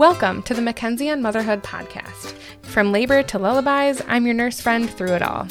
Welcome to the Mackenzie on Motherhood podcast. From labor to lullabies, I'm your nurse friend through it all.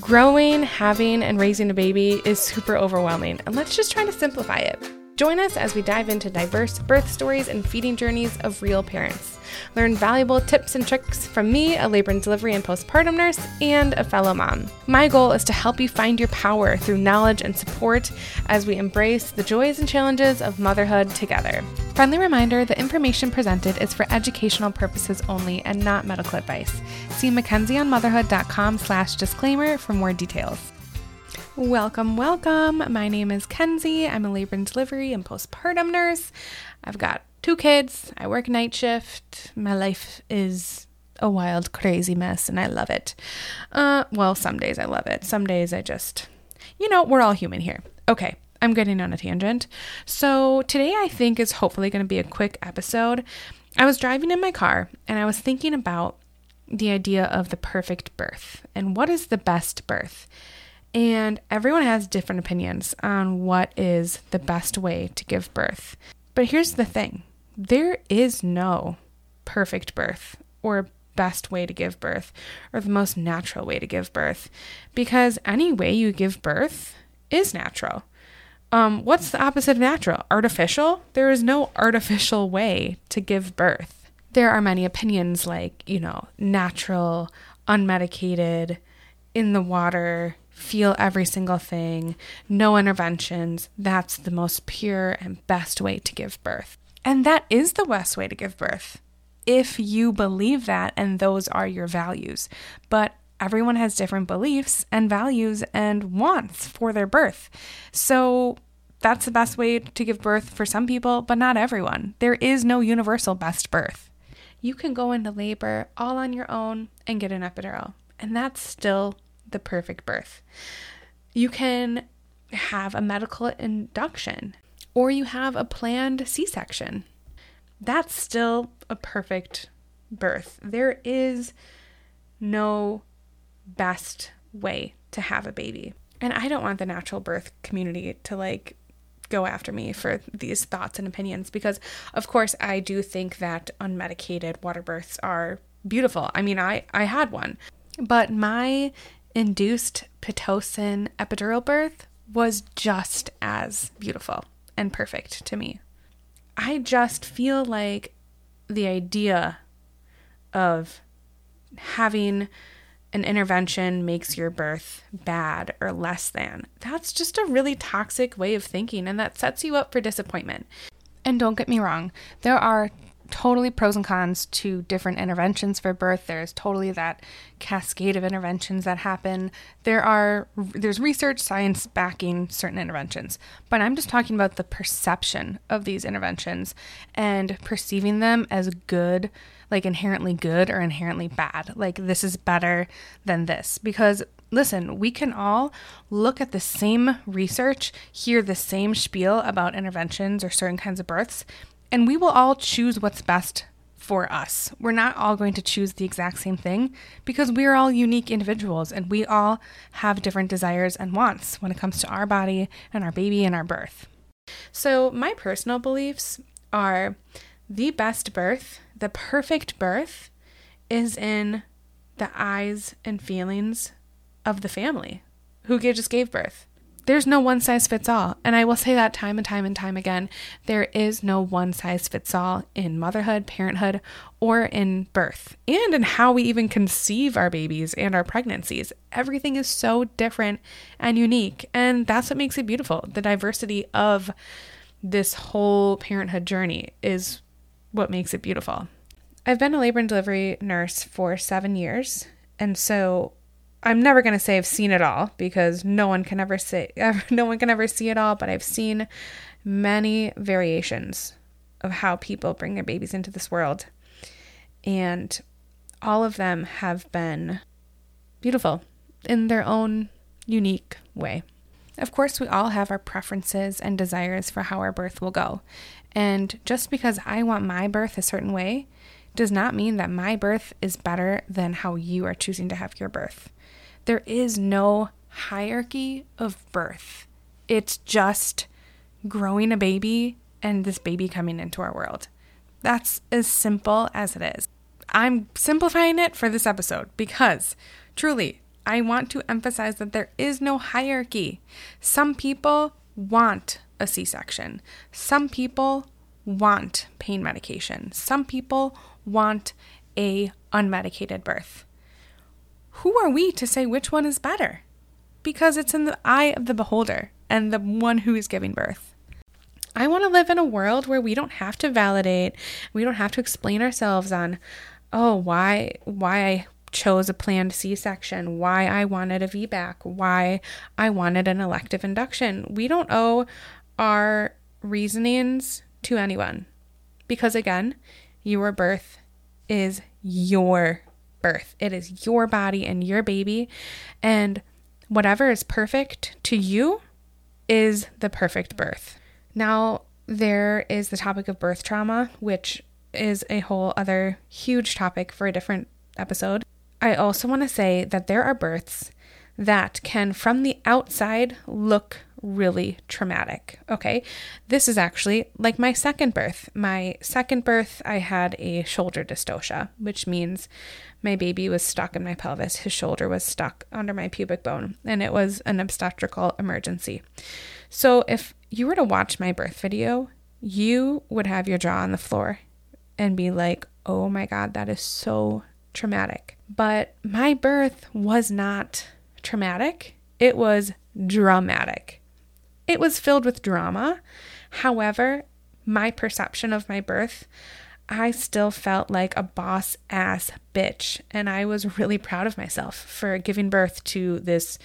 Growing, having, and raising a baby is super overwhelming, and let's just try to simplify it. Join us as we dive into diverse birth stories and feeding journeys of real parents. Learn valuable tips and tricks from me, a labor and delivery and postpartum nurse, and a fellow mom. My goal is to help you find your power through knowledge and support as we embrace the joys and challenges of motherhood together. Friendly reminder the information presented is for educational purposes only and not medical advice. See mackenzieonmotherhood.com slash disclaimer for more details. Welcome, welcome. My name is Kenzie. I'm a labor and delivery and postpartum nurse. I've got two kids. I work night shift. My life is a wild, crazy mess, and I love it. Uh, well, some days I love it. Some days I just, you know, we're all human here. Okay, I'm getting on a tangent. So today I think is hopefully going to be a quick episode. I was driving in my car and I was thinking about the idea of the perfect birth and what is the best birth. And everyone has different opinions on what is the best way to give birth. But here's the thing there is no perfect birth or best way to give birth or the most natural way to give birth because any way you give birth is natural. Um, what's the opposite of natural? Artificial? There is no artificial way to give birth. There are many opinions like, you know, natural, unmedicated, in the water, feel every single thing, no interventions. That's the most pure and best way to give birth. And that is the best way to give birth if you believe that and those are your values. But everyone has different beliefs and values and wants for their birth. So that's the best way to give birth for some people, but not everyone. There is no universal best birth. You can go into labor all on your own and get an epidural, and that's still the perfect birth. You can have a medical induction or you have a planned C section. That's still a perfect birth. There is no best way to have a baby. And I don't want the natural birth community to like go after me for these thoughts and opinions because of course I do think that unmedicated water births are beautiful. I mean, I I had one. But my induced Pitocin epidural birth was just as beautiful and perfect to me. I just feel like the idea of having an intervention makes your birth bad or less than. That's just a really toxic way of thinking, and that sets you up for disappointment. And don't get me wrong, there are totally pros and cons to different interventions for birth. There's totally that cascade of interventions that happen. There are there's research science backing certain interventions, but I'm just talking about the perception of these interventions and perceiving them as good, like inherently good or inherently bad. Like this is better than this because listen, we can all look at the same research, hear the same spiel about interventions or certain kinds of births, and we will all choose what's best for us. We're not all going to choose the exact same thing because we are all unique individuals and we all have different desires and wants when it comes to our body and our baby and our birth. So, my personal beliefs are the best birth, the perfect birth, is in the eyes and feelings of the family who just gave birth there's no one size fits all. And I will say that time and time and time again. There is no one size fits all in motherhood, parenthood, or in birth, and in how we even conceive our babies and our pregnancies. Everything is so different and unique. And that's what makes it beautiful. The diversity of this whole parenthood journey is what makes it beautiful. I've been a labor and delivery nurse for seven years. And so I'm never going to say I've seen it all because no one can ever say no one can ever see it all, but I've seen many variations of how people bring their babies into this world. And all of them have been beautiful in their own unique way. Of course, we all have our preferences and desires for how our birth will go. And just because I want my birth a certain way does not mean that my birth is better than how you are choosing to have your birth. There is no hierarchy of birth. It's just growing a baby and this baby coming into our world. That's as simple as it is. I'm simplifying it for this episode because truly, I want to emphasize that there is no hierarchy. Some people want a C section, some people want pain medication, some people want a unmedicated birth. Who are we to say which one is better? Because it's in the eye of the beholder and the one who is giving birth. I want to live in a world where we don't have to validate, we don't have to explain ourselves on, oh, why why I chose a planned C-section, why I wanted a VBAC, why I wanted an elective induction. We don't owe our reasonings to anyone. Because again, your birth is your birth. It is your body and your baby. And whatever is perfect to you is the perfect birth. Now, there is the topic of birth trauma, which is a whole other huge topic for a different episode. I also want to say that there are births that can, from the outside, look really traumatic. Okay. This is actually like my second birth. My second birth, I had a shoulder dystocia, which means my baby was stuck in my pelvis. His shoulder was stuck under my pubic bone, and it was an obstetrical emergency. So if you were to watch my birth video, you would have your jaw on the floor and be like, oh my God, that is so traumatic. But my birth was not traumatic, it was dramatic. It was filled with drama. However, my perception of my birth, I still felt like a boss ass bitch. And I was really proud of myself for giving birth to this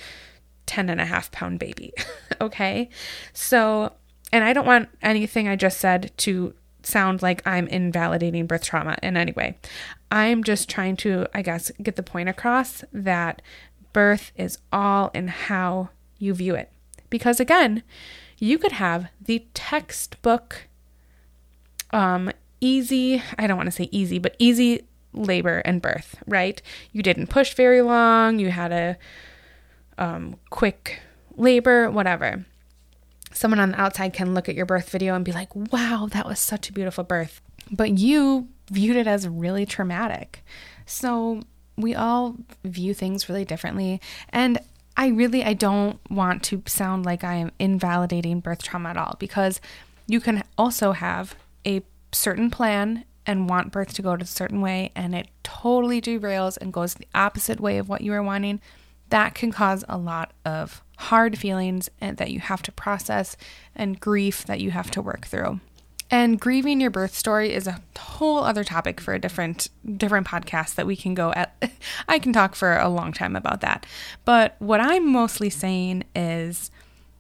10 and a half pound baby. okay. So, and I don't want anything I just said to sound like I'm invalidating birth trauma in any way. I'm just trying to, I guess, get the point across that birth is all in how you view it. Because again, you could have the textbook, um, easy, I don't want to say easy, but easy labor and birth, right? You didn't push very long, you had a um, quick labor, whatever. Someone on the outside can look at your birth video and be like, wow, that was such a beautiful birth. But you viewed it as really traumatic. So we all view things really differently and I really I don't want to sound like I am invalidating birth trauma at all because you can also have a certain plan and want birth to go a certain way and it totally derails and goes the opposite way of what you are wanting. That can cause a lot of hard feelings and that you have to process and grief that you have to work through. And grieving your birth story is a whole other topic for a different different podcast that we can go at. I can talk for a long time about that. But what I'm mostly saying is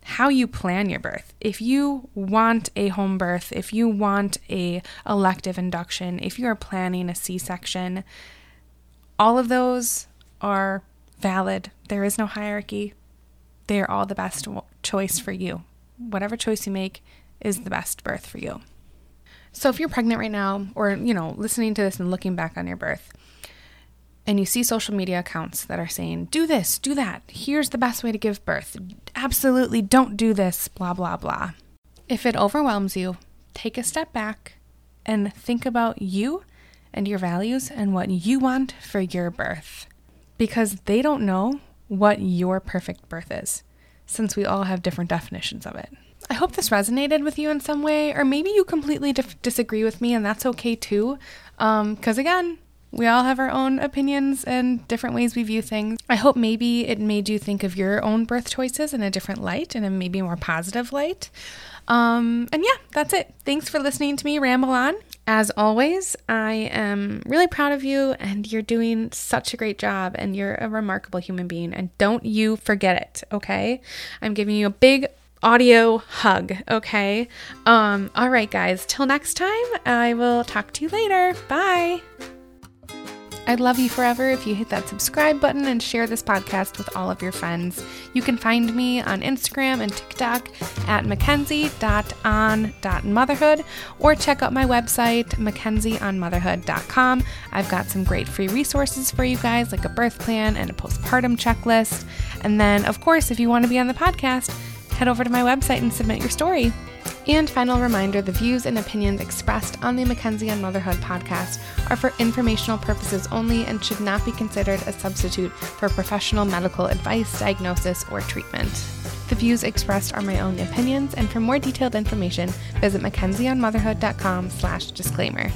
how you plan your birth. If you want a home birth, if you want a elective induction, if you are planning a C-section, all of those are valid. There is no hierarchy. They are all the best choice for you. Whatever choice you make is the best birth for you. So if you're pregnant right now, or, you know, listening to this and looking back on your birth, and you see social media accounts that are saying, do this, do that, here's the best way to give birth, absolutely don't do this, blah, blah, blah. If it overwhelms you, take a step back and think about you and your values and what you want for your birth. Because they don't know what your perfect birth is, since we all have different definitions of it. I hope this resonated with you in some way, or maybe you completely dif- disagree with me, and that's okay too. Because um, again, we all have our own opinions and different ways we view things. I hope maybe it made you think of your own birth choices in a different light and a maybe more positive light. Um, and yeah, that's it. Thanks for listening to me ramble on. As always, I am really proud of you, and you're doing such a great job, and you're a remarkable human being. And don't you forget it, okay? I'm giving you a big audio hug, okay? Um, all right, guys, till next time, I will talk to you later. Bye. I'd love you forever if you hit that subscribe button and share this podcast with all of your friends. You can find me on Instagram and TikTok at mackenzie.on.motherhood or check out my website, mackenzieonmotherhood.com. I've got some great free resources for you guys, like a birth plan and a postpartum checklist. And then, of course, if you want to be on the podcast, head over to my website and submit your story. And final reminder the views and opinions expressed on the Mackenzie on Motherhood podcast are for informational purposes only and should not be considered a substitute for professional medical advice, diagnosis, or treatment. The views expressed are my own opinions, and for more detailed information, visit mackenzieonmotherhood.com slash disclaimer.